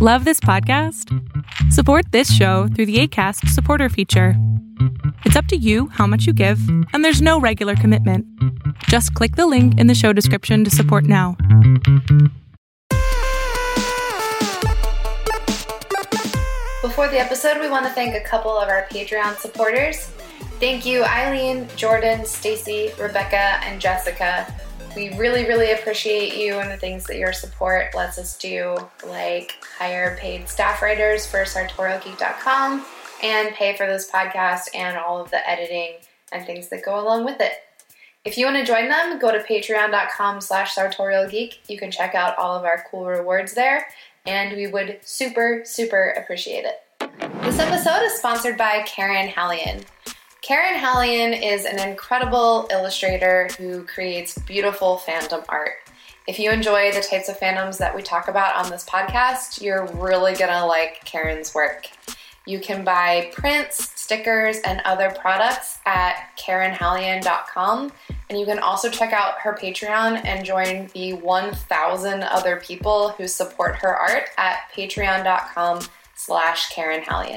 Love this podcast? Support this show through the ACAST supporter feature. It's up to you how much you give, and there's no regular commitment. Just click the link in the show description to support now. Before the episode, we want to thank a couple of our Patreon supporters. Thank you, Aylin, Jordan, Stacey, Rebecca, and Jessica. We really, really appreciate you and the things that your support lets us do, like hire paid staff writers for sartorialgeek.com and pay for this podcast and all of the editing and things that go along with it. If you want to join them, go to patreon.com slash sartorialgeek. You can check out all of our cool rewards there, and we would super, super appreciate it. This episode is sponsored by Karen Hallion. Karen Hallion is an incredible illustrator who creates beautiful fandom art. If you enjoy the types of fandoms that we talk about on this podcast, you're really gonna like Karen's work. You can buy prints, stickers, and other products at KarenHallion.com. And you can also check out her Patreon and join the 1,000 other people who support her art at patreon.com slash Karen Hallion.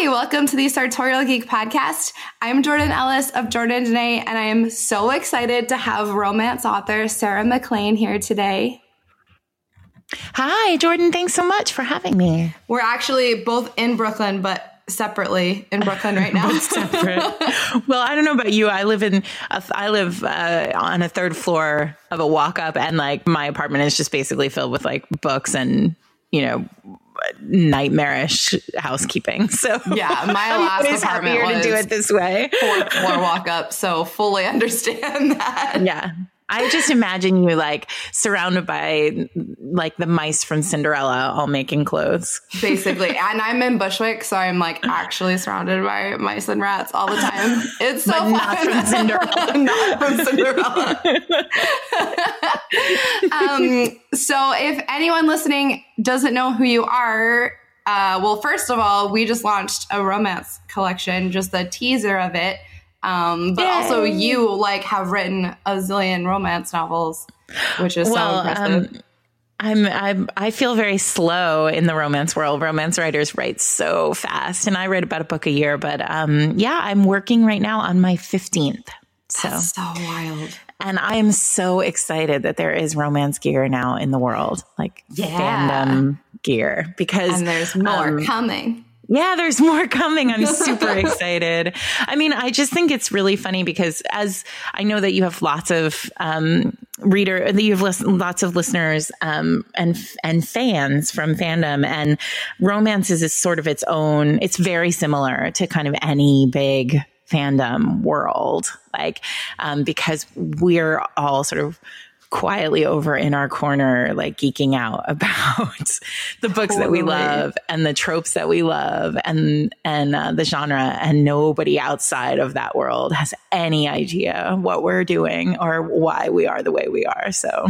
Hi, welcome to the Sartorial Geek Podcast. I'm Jordan Ellis of Jordandene, and I am so excited to have romance author Sarah MacLean here today. Hi, Jordan. Thanks so much for having me. We're actually both in Brooklyn, but separately in Brooklyn right now. well, I don't know about you. I live in a, I live uh, on a third floor of a walk up, and like my apartment is just basically filled with like books and you know nightmarish housekeeping. So yeah, my last I'm apartment was to do it this way. Fourth floor walk up. So fully understand that. Yeah. I just imagine you like surrounded by like the mice from Cinderella all making clothes. Basically. And I'm in Bushwick, so I'm like actually surrounded by mice and rats all the time. It's so but not from Cinderella. not from Cinderella. um, so if anyone listening doesn't know who you are, uh, well, first of all, we just launched a romance collection, just the teaser of it. Um, but Yay. also you like have written a zillion romance novels, which is well, so impressive. Um, I'm, I'm I feel very slow in the romance world. Romance writers write so fast, and I write about a book a year. But um, yeah, I'm working right now on my fifteenth. So That's so wild. And I am so excited that there is romance gear now in the world, like yeah. fandom gear, because and there's more um, coming. Yeah, there's more coming. I'm super excited. I mean, I just think it's really funny because as I know that you have lots of um, reader, that you have lots of listeners um, and and fans from fandom, and romance is sort of its own. It's very similar to kind of any big fandom world, like um, because we're all sort of quietly over in our corner, like geeking out about the books totally. that we love and the tropes that we love and and uh, the genre, and nobody outside of that world has any idea what we're doing or why we are the way we are. So.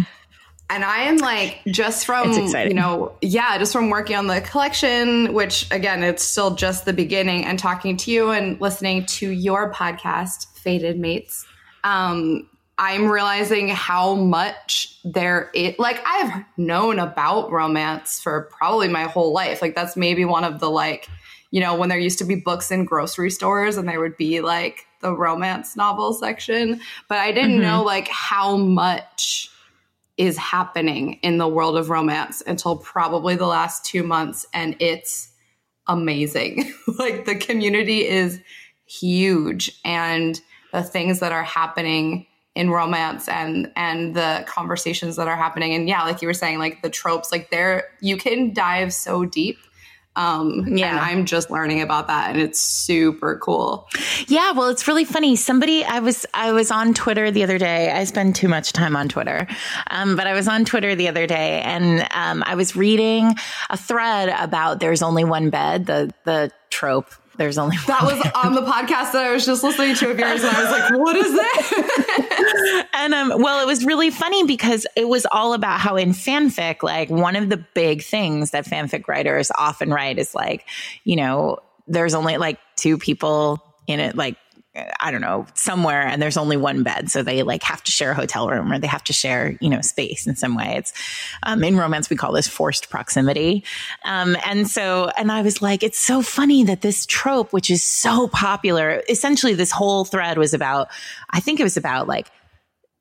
And I am like, just from, you know, yeah, just from working on the collection, which again, it's still just the beginning, and talking to you and listening to your podcast, Fated Mates. Um, I'm realizing how much there is. Like, I've known about romance for probably my whole life. Like, that's maybe one of the, like, you know, when there used to be books in grocery stores and there would be like the romance novel section. But I didn't mm-hmm. know, like, how much is happening in the world of romance until probably the last two months. And it's amazing. like, the community is huge. And the things that are happening in romance and and the conversations that are happening and yeah like you were saying like the tropes like there you can dive so deep um, yeah. And I'm just learning about that and it's super cool. Yeah. Well, it's really funny. Somebody, I was, I was on Twitter the other day. I spend too much time on Twitter. Um, but I was on Twitter the other day and, um, I was reading a thread about there's only one bed, the, the trope there's only that was on the podcast that I was just listening to of yours, and I was like, "What is that?" and um, well, it was really funny because it was all about how in fanfic, like one of the big things that fanfic writers often write is like, you know, there's only like two people in it, like I don't know, somewhere and there's only one bed. So they like have to share a hotel room or they have to share, you know, space in some way. It's, um, in romance, we call this forced proximity. Um, and so, and I was like, it's so funny that this trope, which is so popular, essentially this whole thread was about, I think it was about like,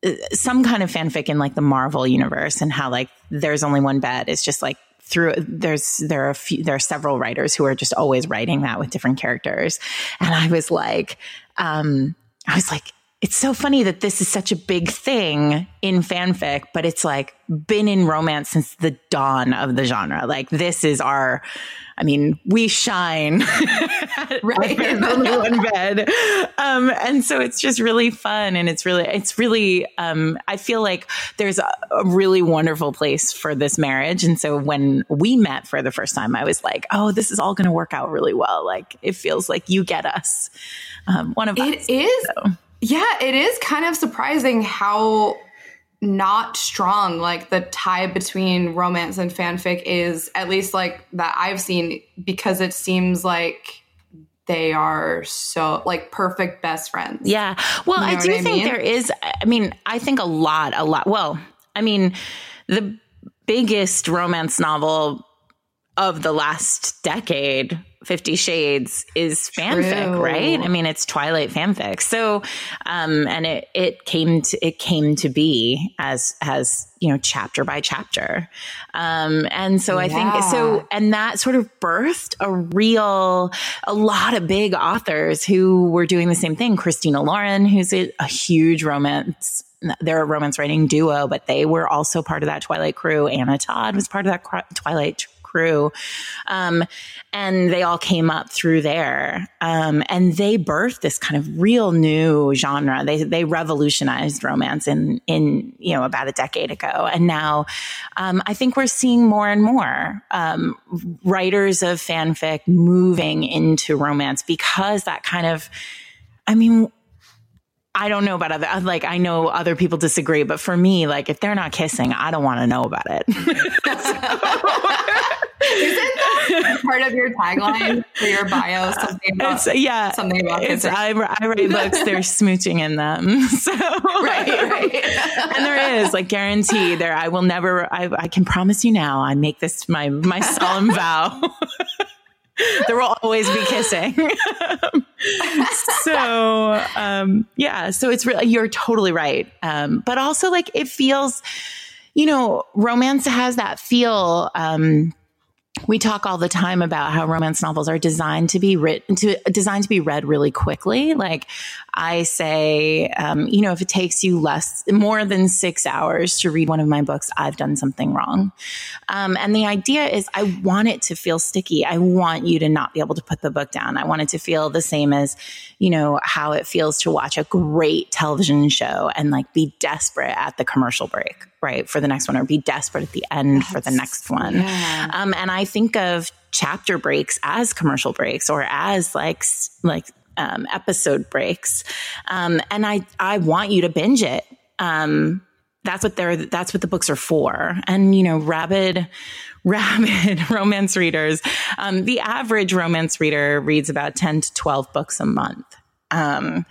uh, some kind of fanfic in like the Marvel universe and how like there's only one bed is just like through there's there are a few there are several writers who are just always writing that with different characters and i was like um i was like it's so funny that this is such a big thing in fanfic but it's like been in romance since the dawn of the genre. Like this is our I mean, we shine right in only one bed. Um, and so it's just really fun. And it's really, it's really, um, I feel like there's a, a, really wonderful place for this marriage. And so when we met for the first time, I was like, oh, this is all going to work out really well. Like it feels like you get us. Um, one of it us. It is. So. Yeah, it is kind of surprising how not strong like the tie between romance and fanfic is at least like that I've seen because it seems like they are so like perfect best friends. Yeah. Well, you know I do I think mean? there is I mean, I think a lot a lot. Well, I mean, the biggest romance novel of the last decade Fifty Shades is fanfic, True. right? I mean, it's Twilight fanfic. So, um, and it it came to it came to be as as you know chapter by chapter, um, and so I think so, and that sort of birthed a real a lot of big authors who were doing the same thing. Christina Lauren, who's a, a huge romance they're a romance writing duo, but they were also part of that Twilight crew. Anna Todd was part of that Twilight crew. Um, and they all came up through there. Um, and they birthed this kind of real new genre. They, they revolutionized romance in, in, you know, about a decade ago. And now, um, I think we're seeing more and more, um, writers of fanfic moving into romance because that kind of, I mean, I don't know about other, like, I know other people disagree, but for me, like, if they're not kissing, I don't want to know about it. Isn't that part of your tagline for your bio? Something about, it's, yeah, something about it's, I, I, write books, there's smooching in them. So, right, right. and there is like guarantee there, I will never, I, I can promise you now, I make this my, my solemn vow. There will always be kissing. so, um, yeah, so it's really, you're totally right. Um, but also like it feels, you know, romance has that feel, um, we talk all the time about how romance novels are designed to be written to designed to be read really quickly. Like I say, um, you know, if it takes you less, more than six hours to read one of my books, I've done something wrong. Um, and the idea is, I want it to feel sticky. I want you to not be able to put the book down. I want it to feel the same as, you know, how it feels to watch a great television show and like be desperate at the commercial break right for the next one or be desperate at the end That's, for the next one. Yeah. um, and i think of chapter breaks as commercial breaks or as like like um, episode breaks. Um, and i i want you to binge it. Um, that's what they're that's what the books are for. And you know rabid rabid romance readers um, the average romance reader reads about 10 to 12 books a month. Um,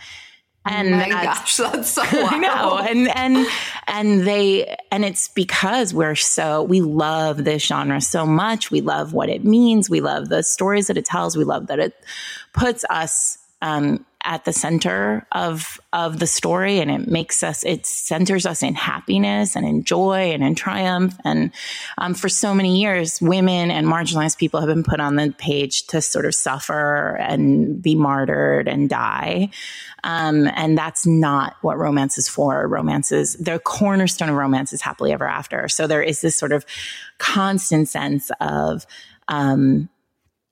and oh my gosh, that's so wild. I know. And and and they and it's because we're so we love this genre so much. We love what it means. We love the stories that it tells. We love that it puts us um, at the center of of the story and it makes us it centers us in happiness and in joy and in triumph. And um, for so many years women and marginalized people have been put on the page to sort of suffer and be martyred and die. Um, and that's not what romance is for. Romance is the cornerstone of romance is happily ever after. So there is this sort of constant sense of um,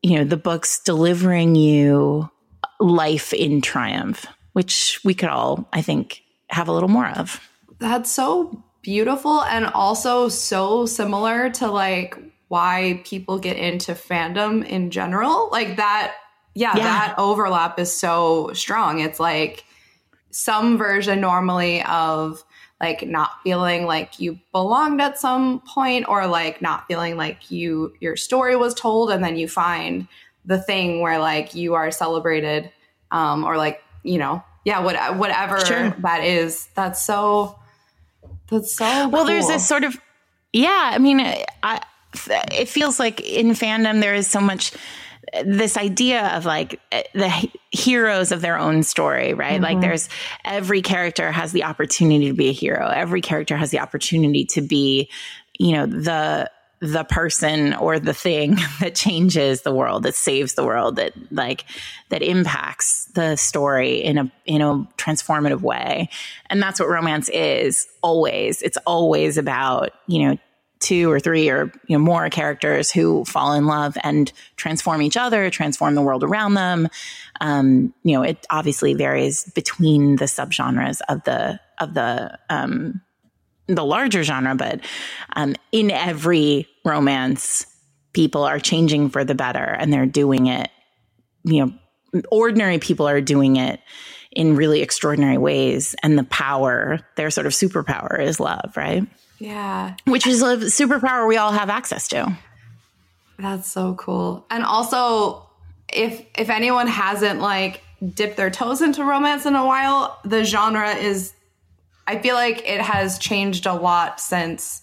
you know the books delivering you life in triumph, which we could all, I think, have a little more of. That's so beautiful and also so similar to like why people get into fandom in general. Like that, yeah, yeah. that overlap is so strong. It's like some version normally of like not feeling like you belonged at some point or like not feeling like you your story was told and then you find the thing where like you are celebrated um, or like you know yeah, what, whatever sure. that is. That's so, that's so well. Cool. There's this sort of, yeah. I mean, I, it feels like in fandom there is so much this idea of like the heroes of their own story, right? Mm-hmm. Like there's every character has the opportunity to be a hero. Every character has the opportunity to be, you know, the the person or the thing that changes the world, that saves the world, that like that impacts the story in a in a transformative way. And that's what romance is always. It's always about, you know, two or three or you know more characters who fall in love and transform each other, transform the world around them. Um, you know, it obviously varies between the subgenres of the of the um, the larger genre, but um, in every romance, people are changing for the better, and they're doing it. You know, ordinary people are doing it in really extraordinary ways, and the power, their sort of superpower, is love, right? Yeah. Which is a superpower we all have access to. That's so cool. And also if if anyone hasn't like dipped their toes into romance in a while, the genre is I feel like it has changed a lot since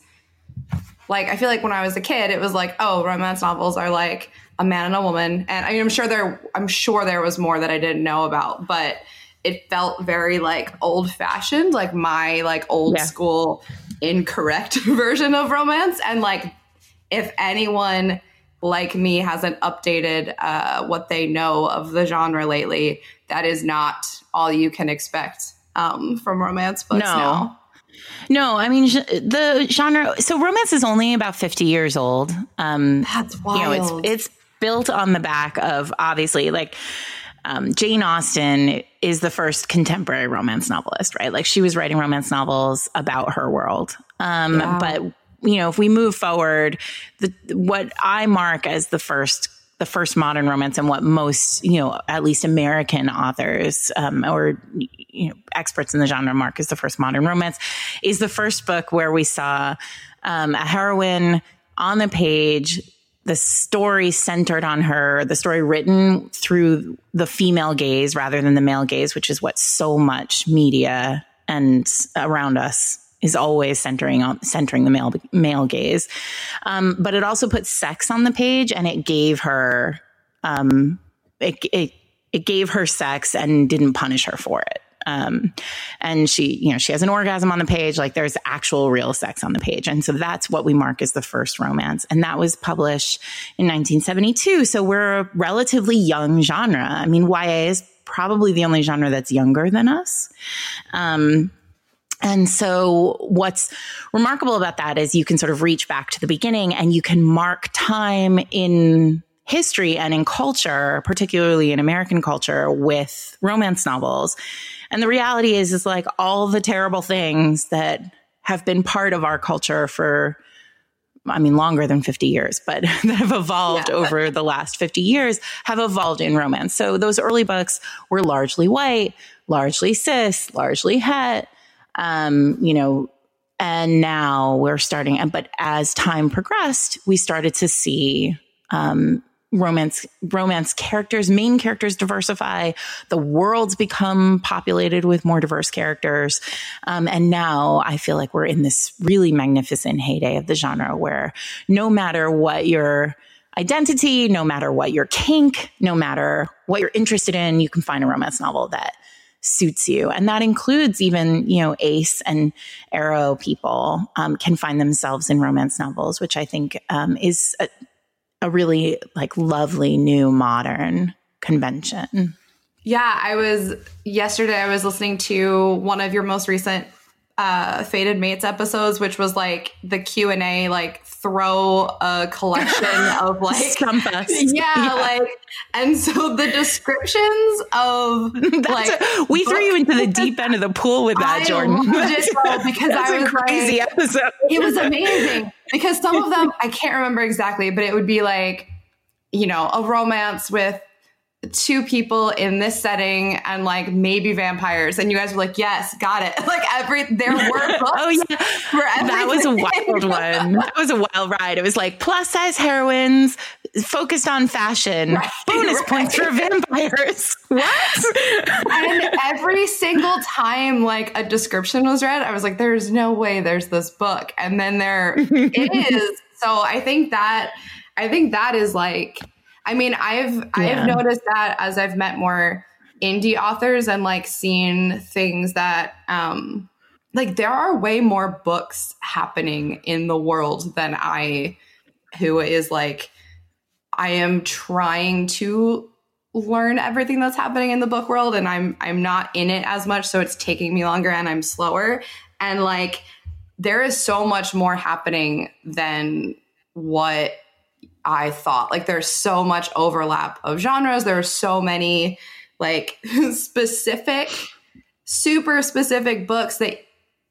like I feel like when I was a kid it was like, oh, romance novels are like a man and a woman. And I mean I'm sure there I'm sure there was more that I didn't know about, but it felt very like old fashioned, like my like old yeah. school incorrect version of romance. And like, if anyone like me hasn't updated uh, what they know of the genre lately, that is not all you can expect um, from romance books no. now. No, I mean the genre. So romance is only about fifty years old. Um, That's wild. You know, it's it's built on the back of obviously like um, Jane Austen is the first contemporary romance novelist, right? Like she was writing romance novels about her world. Um, yeah. But you know, if we move forward, the what I mark as the first the first modern romance and what most you know at least American authors um, or you know experts in the genre mark as the first modern romance is the first book where we saw um, a heroine on the page the story centered on her, the story written through the female gaze rather than the male gaze, which is what so much media and around us is always centering on centering the male male gaze. Um, but it also put sex on the page, and it gave her um, it, it it gave her sex and didn't punish her for it. Um, and she, you know, she has an orgasm on the page. Like there's actual real sex on the page. And so that's what we mark as the first romance. And that was published in 1972. So we're a relatively young genre. I mean, YA is probably the only genre that's younger than us. Um, and so what's remarkable about that is you can sort of reach back to the beginning and you can mark time in history and in culture, particularly in American culture with romance novels and the reality is, is like all the terrible things that have been part of our culture for, I mean, longer than 50 years, but that have evolved yeah. over the last 50 years have evolved in romance. So those early books were largely white, largely cis, largely het, um, you know, and now we're starting, but as time progressed, we started to see, um, romance romance characters main characters diversify the worlds become populated with more diverse characters um, and now i feel like we're in this really magnificent heyday of the genre where no matter what your identity no matter what your kink no matter what you're interested in you can find a romance novel that suits you and that includes even you know ace and aro people um, can find themselves in romance novels which i think um, is a, a really like lovely new modern convention. Yeah, I was yesterday I was listening to one of your most recent uh Fated Mates episodes which was like the Q&A like throw a collection of like stump us. Yeah, yeah, like and so the descriptions of like a, we threw you into the deep end of the pool with that, I Jordan. It, because That's I was a crazy like, episode. It was amazing because some of them I can't remember exactly, but it would be like you know a romance with two people in this setting and like maybe vampires and you guys were like yes got it like every there were oh, books oh yeah that was a wild one that was a wild ride it was like plus size heroines focused on fashion. Right, Bonus right. points for vampires. What? and every single time like a description was read, I was like, there's no way there's this book. And then there is. So I think that I think that is like I mean, I've yeah. I've noticed that as I've met more indie authors and like seen things that um like there are way more books happening in the world than I who is like I am trying to learn everything that's happening in the book world and I'm I'm not in it as much so it's taking me longer and I'm slower and like there is so much more happening than what I thought. Like there's so much overlap of genres. There are so many like specific, super specific books that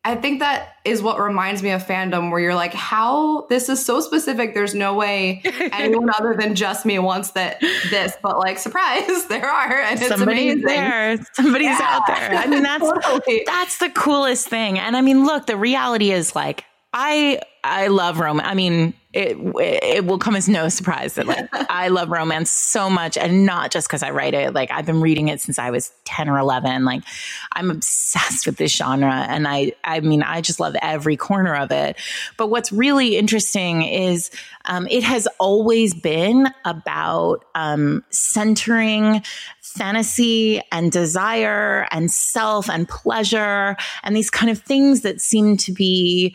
I think that is what reminds me of fandom, where you're like, how this is so specific. There's no way anyone other than just me wants that this, but like, surprise, there are, and it's somebody's amazing. there. Somebody's yeah. out there. I mean, that's totally. that's the coolest thing. And I mean, look, the reality is like, I I love romance. I mean, it it will come as no surprise that like I love romance so much and not just cuz I write it. Like I've been reading it since I was 10 or 11 like I'm obsessed with this genre and I I mean I just love every corner of it. But what's really interesting is um, it has always been about um, centering fantasy and desire and self and pleasure and these kind of things that seem to be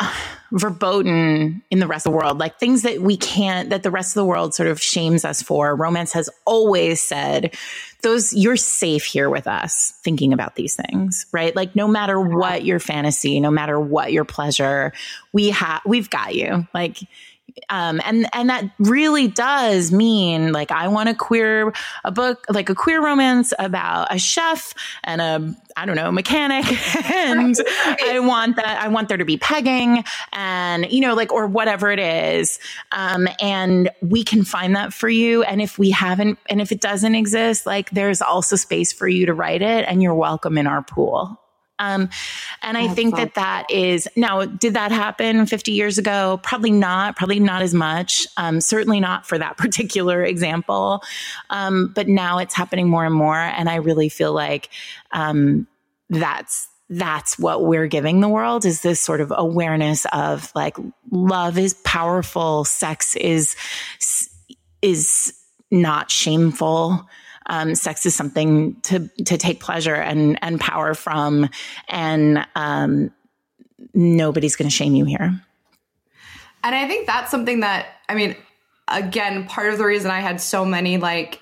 verboten in the rest of the world, like things that we can't, that the rest of the world sort of shames us for. Romance has always said, those, you're safe here with us thinking about these things, right? Like no matter what your fantasy, no matter what your pleasure, we have, we've got you. Like, um, and and that really does mean like I want a queer a book like a queer romance about a chef and a I don't know mechanic. And I want that I want there to be pegging and you know like or whatever it is. Um, and we can find that for you. And if we haven't and if it doesn't exist like there's also space for you to write it and you're welcome in our pool um, and I think that that is now, did that happen 50 years ago? Probably not, probably not as much. Um, certainly not for that particular example. Um, but now it's happening more and more. And I really feel like, um, that's, that's what we're giving the world is this sort of awareness of like love is powerful. Sex is, is not shameful um, sex is something to to take pleasure and and power from, and um, nobody's going to shame you here. And I think that's something that I mean, again, part of the reason I had so many like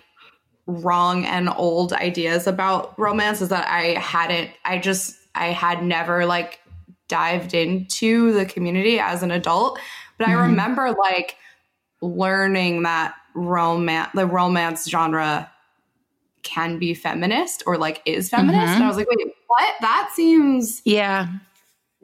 wrong and old ideas about romance is that I hadn't, I just, I had never like dived into the community as an adult. But mm-hmm. I remember like learning that romance, the romance genre can be feminist or like is feminist. Mm-hmm. And I was like, wait, what? That seems yeah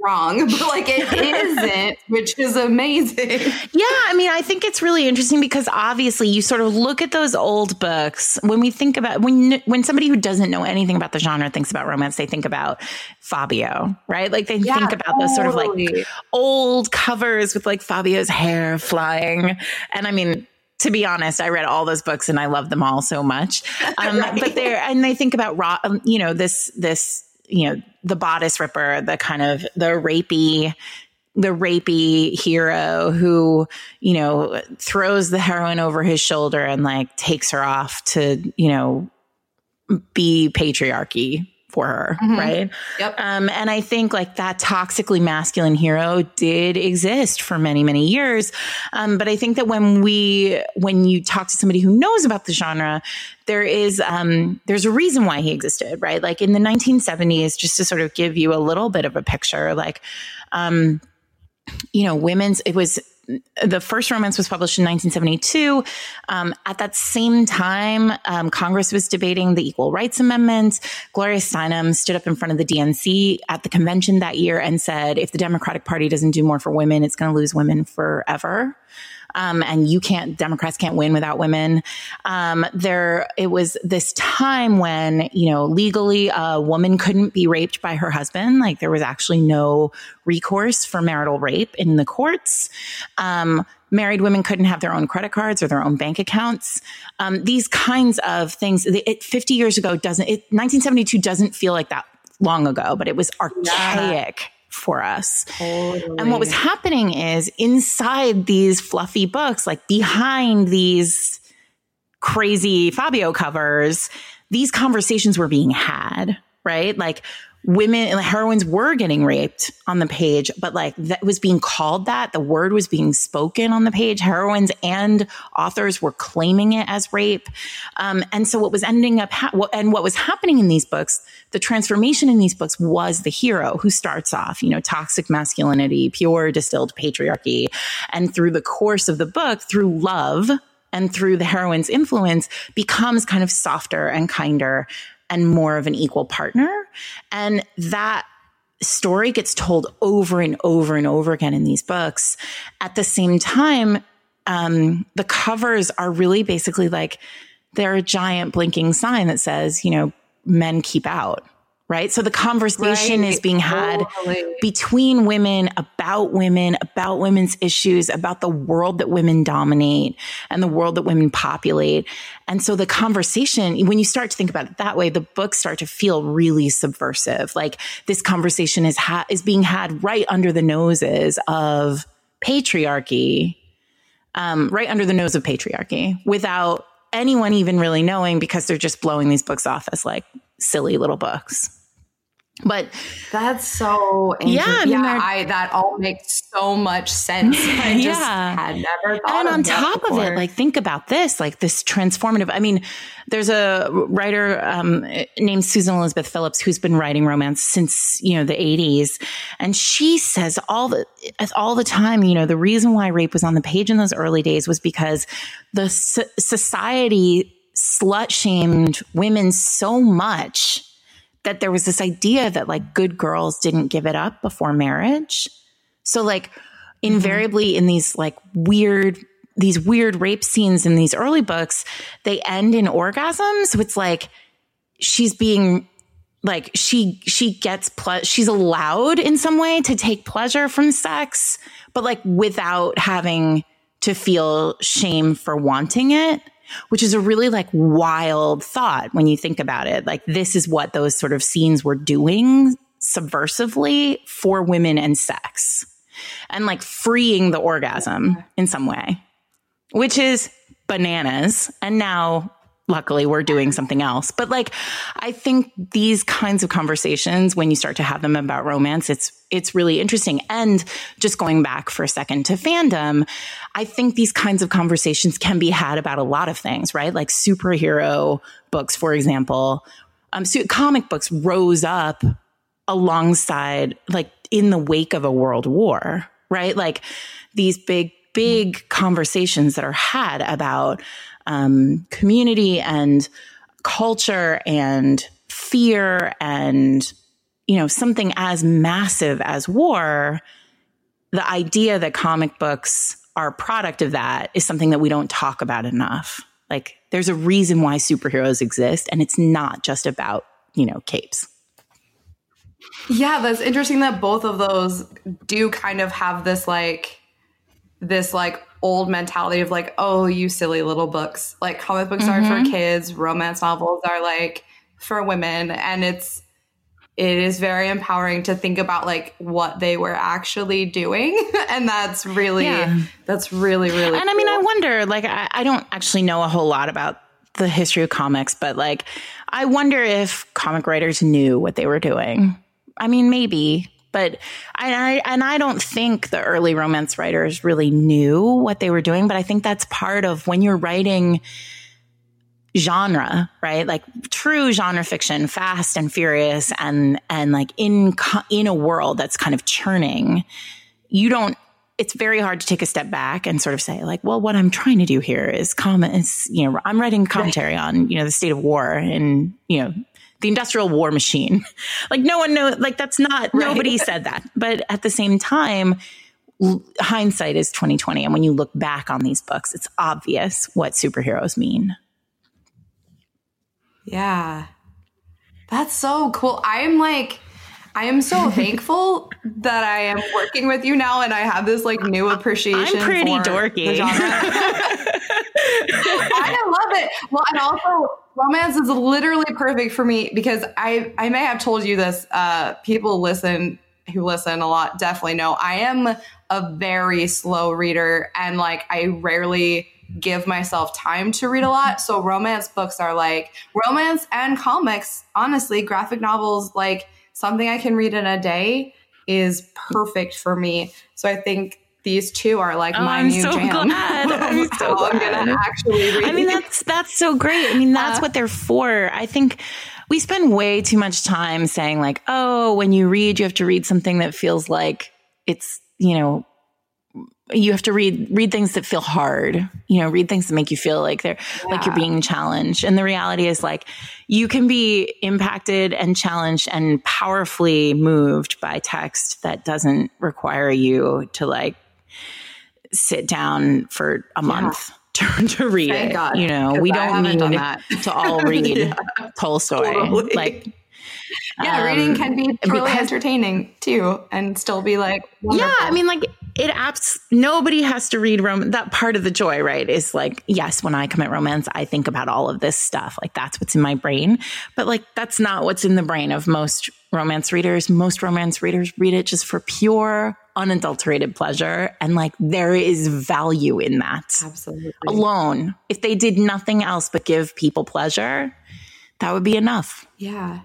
wrong, but like it isn't, which is amazing. Yeah, I mean, I think it's really interesting because obviously you sort of look at those old books when we think about when when somebody who doesn't know anything about the genre thinks about romance, they think about Fabio, right? Like they yeah, think about totally. those sort of like old covers with like Fabio's hair flying. And I mean, to be honest, I read all those books and I love them all so much. Um, right. But they're, and they think about, raw, um, you know, this, this, you know, the bodice ripper, the kind of the rapey, the rapey hero who, you know, throws the heroine over his shoulder and like takes her off to, you know, be patriarchy for her, mm-hmm. right? Yep. Um, and I think like that toxically masculine hero did exist for many, many years. Um, but I think that when we, when you talk to somebody who knows about the genre, there is, um, there's a reason why he existed, right? Like in the 1970s, just to sort of give you a little bit of a picture, like, um, you know, women's, it was the first romance was published in 1972. Um, at that same time, um, Congress was debating the Equal Rights Amendment. Gloria Steinem stood up in front of the DNC at the convention that year and said, if the Democratic Party doesn't do more for women, it's going to lose women forever. Um, and you can't, Democrats can't win without women. Um, there, it was this time when, you know, legally a woman couldn't be raped by her husband. Like there was actually no recourse for marital rape in the courts. Um, married women couldn't have their own credit cards or their own bank accounts. Um, these kinds of things, it, 50 years ago doesn't, it, 1972 doesn't feel like that long ago, but it was archaic. Yeah for us. Totally. And what was happening is inside these fluffy books, like behind these crazy Fabio covers, these conversations were being had, right? Like women and heroines were getting raped on the page but like that was being called that. The word was being spoken on the page. Heroines and authors were claiming it as rape. Um, and so what was ending up ha- and what was happening in these books the transformation in these books was the hero who starts off you know toxic masculinity pure distilled patriarchy. And through the course of the book through love and through the heroine's influence becomes kind of softer and kinder and more of an equal partner. And that story gets told over and over and over again in these books. At the same time, um, the covers are really basically like they're a giant blinking sign that says, you know, men keep out right? So the conversation right. is being had totally. between women about women, about women's issues, about the world that women dominate and the world that women populate. And so the conversation, when you start to think about it that way, the books start to feel really subversive. Like this conversation is ha- is being had right under the noses of patriarchy, um, right under the nose of patriarchy without anyone even really knowing because they're just blowing these books off as like silly little books. But that's so yeah, I mean, yeah. I that all makes so much sense. I just yeah. had never thought. And on top before. of it, like think about this, like this transformative. I mean, there's a writer um, named Susan Elizabeth Phillips who's been writing romance since you know the 80s, and she says all the all the time. You know, the reason why rape was on the page in those early days was because the society slut shamed women so much that there was this idea that like good girls didn't give it up before marriage. So like invariably mm-hmm. in these like weird these weird rape scenes in these early books, they end in orgasms. So it's like she's being like she she gets ple- she's allowed in some way to take pleasure from sex, but like without having to feel shame for wanting it which is a really like wild thought when you think about it. Like this is what those sort of scenes were doing subversively for women and sex and like freeing the orgasm in some way, which is bananas. And now luckily we're doing something else. But like, I think these kinds of conversations, when you start to have them about romance, it's, it's really interesting. And just going back for a second to fandom, I think these kinds of conversations can be had about a lot of things, right? Like superhero books, for example. Um, so comic books rose up alongside, like in the wake of a world war, right? Like these big, big conversations that are had about um, community and culture and fear and you know something as massive as war the idea that comic books are a product of that is something that we don't talk about enough. Like there's a reason why superheroes exist and it's not just about you know capes. Yeah that's interesting that both of those do kind of have this like this like old mentality of like, oh, you silly little books. Like comic books mm-hmm. are for mm-hmm. kids, romance novels are like for women. And it's, it is very empowering to think about like what they were actually doing. and that's really, yeah. that's really, really. And cool. I mean, I wonder, like, I, I don't actually know a whole lot about the history of comics, but like, I wonder if comic writers knew what they were doing. I mean, maybe, but I, and I don't think the early romance writers really knew what they were doing, but I think that's part of when you're writing genre, right? Like true genre fiction, fast and furious and and like in in a world that's kind of churning. You don't it's very hard to take a step back and sort of say like, well, what I'm trying to do here is comment is, you know, I'm writing commentary on, you know, the state of war and, you know, the industrial war machine. like no one knows, like that's not, right. nobody said that. But at the same time, hindsight is 2020 and when you look back on these books it's obvious what superheroes mean yeah that's so cool i'm like I am so thankful that I am working with you now and I have this like new appreciation. I'm pretty dorky. I love it. Well, and also romance is literally perfect for me because I I may have told you this. Uh, people listen who listen a lot definitely know I am a very slow reader and like I rarely give myself time to read a lot. So romance books are like romance and comics, honestly, graphic novels like something I can read in a day is perfect for me. So I think these two are like oh, my I'm new so jam. Glad. I'm so glad. I'm gonna actually read. I mean, that's that's so great. I mean, that's uh, what they're for. I think we spend way too much time saying like, oh, when you read, you have to read something that feels like it's you know you have to read read things that feel hard you know read things that make you feel like they're yeah. like you're being challenged and the reality is like you can be impacted and challenged and powerfully moved by text that doesn't require you to like sit down for a month yeah. to, to, read Thank it God, you know we don't need that. to all read yeah. tolstoy totally. like yeah, um, reading can be really entertaining too, and still be like, wonderful. yeah. I mean, like it apps. Nobody has to read romance. That part of the joy, right? Is like, yes, when I commit romance, I think about all of this stuff. Like that's what's in my brain. But like that's not what's in the brain of most romance readers. Most romance readers read it just for pure unadulterated pleasure and like there is value in that absolutely alone if they did nothing else but give people pleasure that would be enough yeah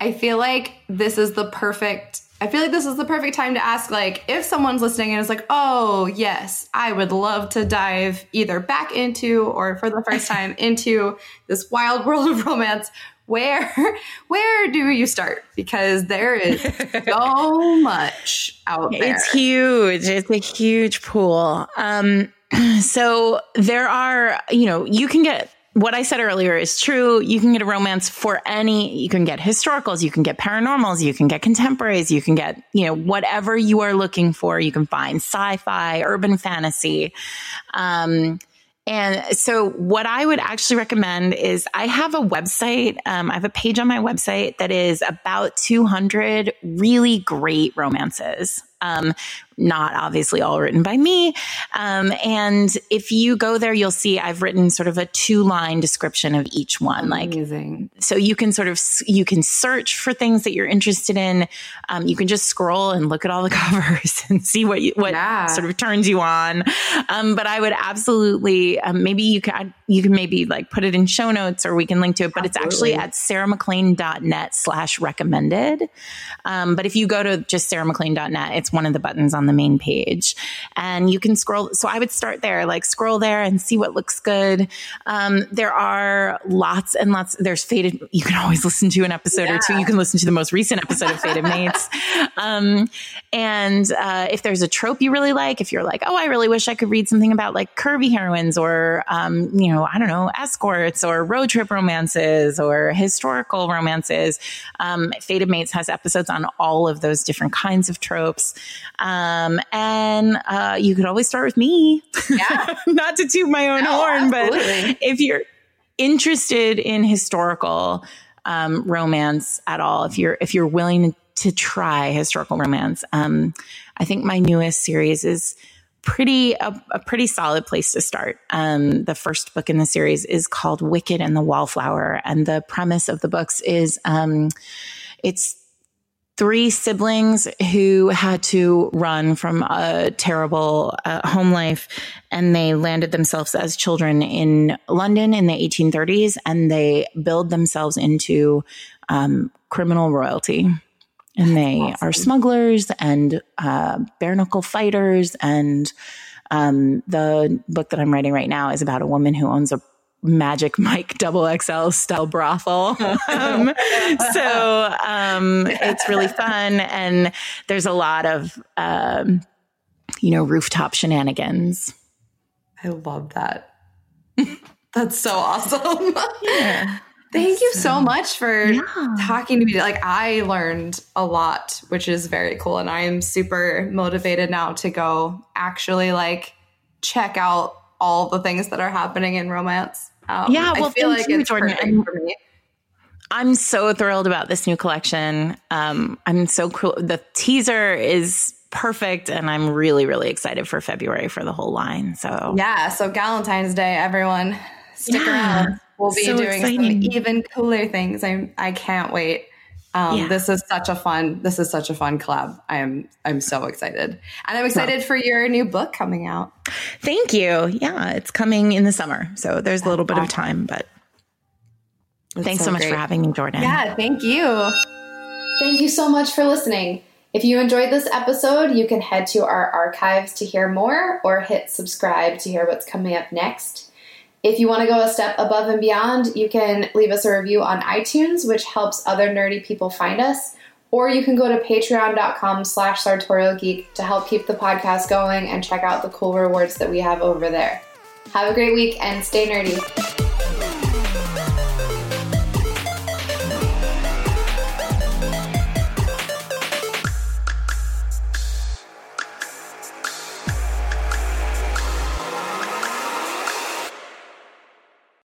I feel like this is the perfect I feel like this is the perfect time to ask like if someone's listening and is like, "Oh, yes, I would love to dive either back into or for the first time into this wild world of romance." Where where do you start? Because there is so much out there. It's huge. It's a huge pool. Um so there are, you know, you can get what I said earlier is true. You can get a romance for any, you can get historicals, you can get paranormals, you can get contemporaries, you can get, you know, whatever you are looking for, you can find sci-fi, urban fantasy. Um, and so, what I would actually recommend is I have a website. Um, I have a page on my website that is about 200 really great romances. Um, not obviously all written by me. Um, and if you go there, you'll see I've written sort of a two line description of each one. Amazing. Like, so you can sort of, you can search for things that you're interested in. Um, you can just scroll and look at all the covers and see what you, what yeah. sort of turns you on. Um, but I would absolutely, um, maybe you can, you can maybe like put it in show notes or we can link to it, but absolutely. it's actually at sarahmaclean.net slash recommended. Um, but if you go to just sarahmaclean.net, it's one of the buttons on the main page and you can scroll. So I would start there, like scroll there and see what looks good. Um, there are lots and lots. There's Fated. You can always listen to an episode yeah. or two. You can listen to the most recent episode of Fated Mates. Um, and uh, if there's a trope you really like, if you're like, oh, I really wish I could read something about like curvy heroines or, um, you know, I don't know, escorts or road trip romances or historical romances, um, Fated Mates has episodes on all of those different kinds of tropes. Um, and uh, you could always start with me. Yeah. Not to toot my own no, horn, absolutely. but if you're interested in historical um, romance at all, if you're if you're willing to try historical romance, um, I think my newest series is pretty a, a, pretty solid place to start. Um, the first book in the series is called Wicked and the Wallflower, and the premise of the books is um, it's three siblings who had to run from a terrible uh, home life and they landed themselves as children in London in the 1830s and they build themselves into um, criminal royalty. And they awesome. are smugglers and uh, bare knuckle fighters. And um, the book that I'm writing right now is about a woman who owns a Magic Mike double XL style brothel. um, so um, it's really fun. And there's a lot of, um, you know, rooftop shenanigans. I love that. That's so awesome. yeah. Thank you so much for yeah. talking to me. Like I learned a lot, which is very cool. And I am super motivated now to go actually like check out all the things that are happening in romance. Um, yeah, well, I feel like you, it's Jordan. for me. I'm so thrilled about this new collection. Um, I'm so cool. The teaser is perfect, and I'm really, really excited for February for the whole line. So yeah, so Valentine's Day, everyone, stick yeah, around. We'll be so doing exciting. some even cooler things. I I can't wait. Um, yeah. This is such a fun. This is such a fun collab. I am. I'm so excited, and I'm excited for your new book coming out. Thank you. Yeah, it's coming in the summer, so there's a little bit of time, but thanks so, so much great. for having me, Jordan. Yeah, thank you. Thank you so much for listening. If you enjoyed this episode, you can head to our archives to hear more, or hit subscribe to hear what's coming up next. If you want to go a step above and beyond, you can leave us a review on iTunes, which helps other nerdy people find us. Or you can go to patreon.com slash sartorialgeek to help keep the podcast going and check out the cool rewards that we have over there. Have a great week and stay nerdy.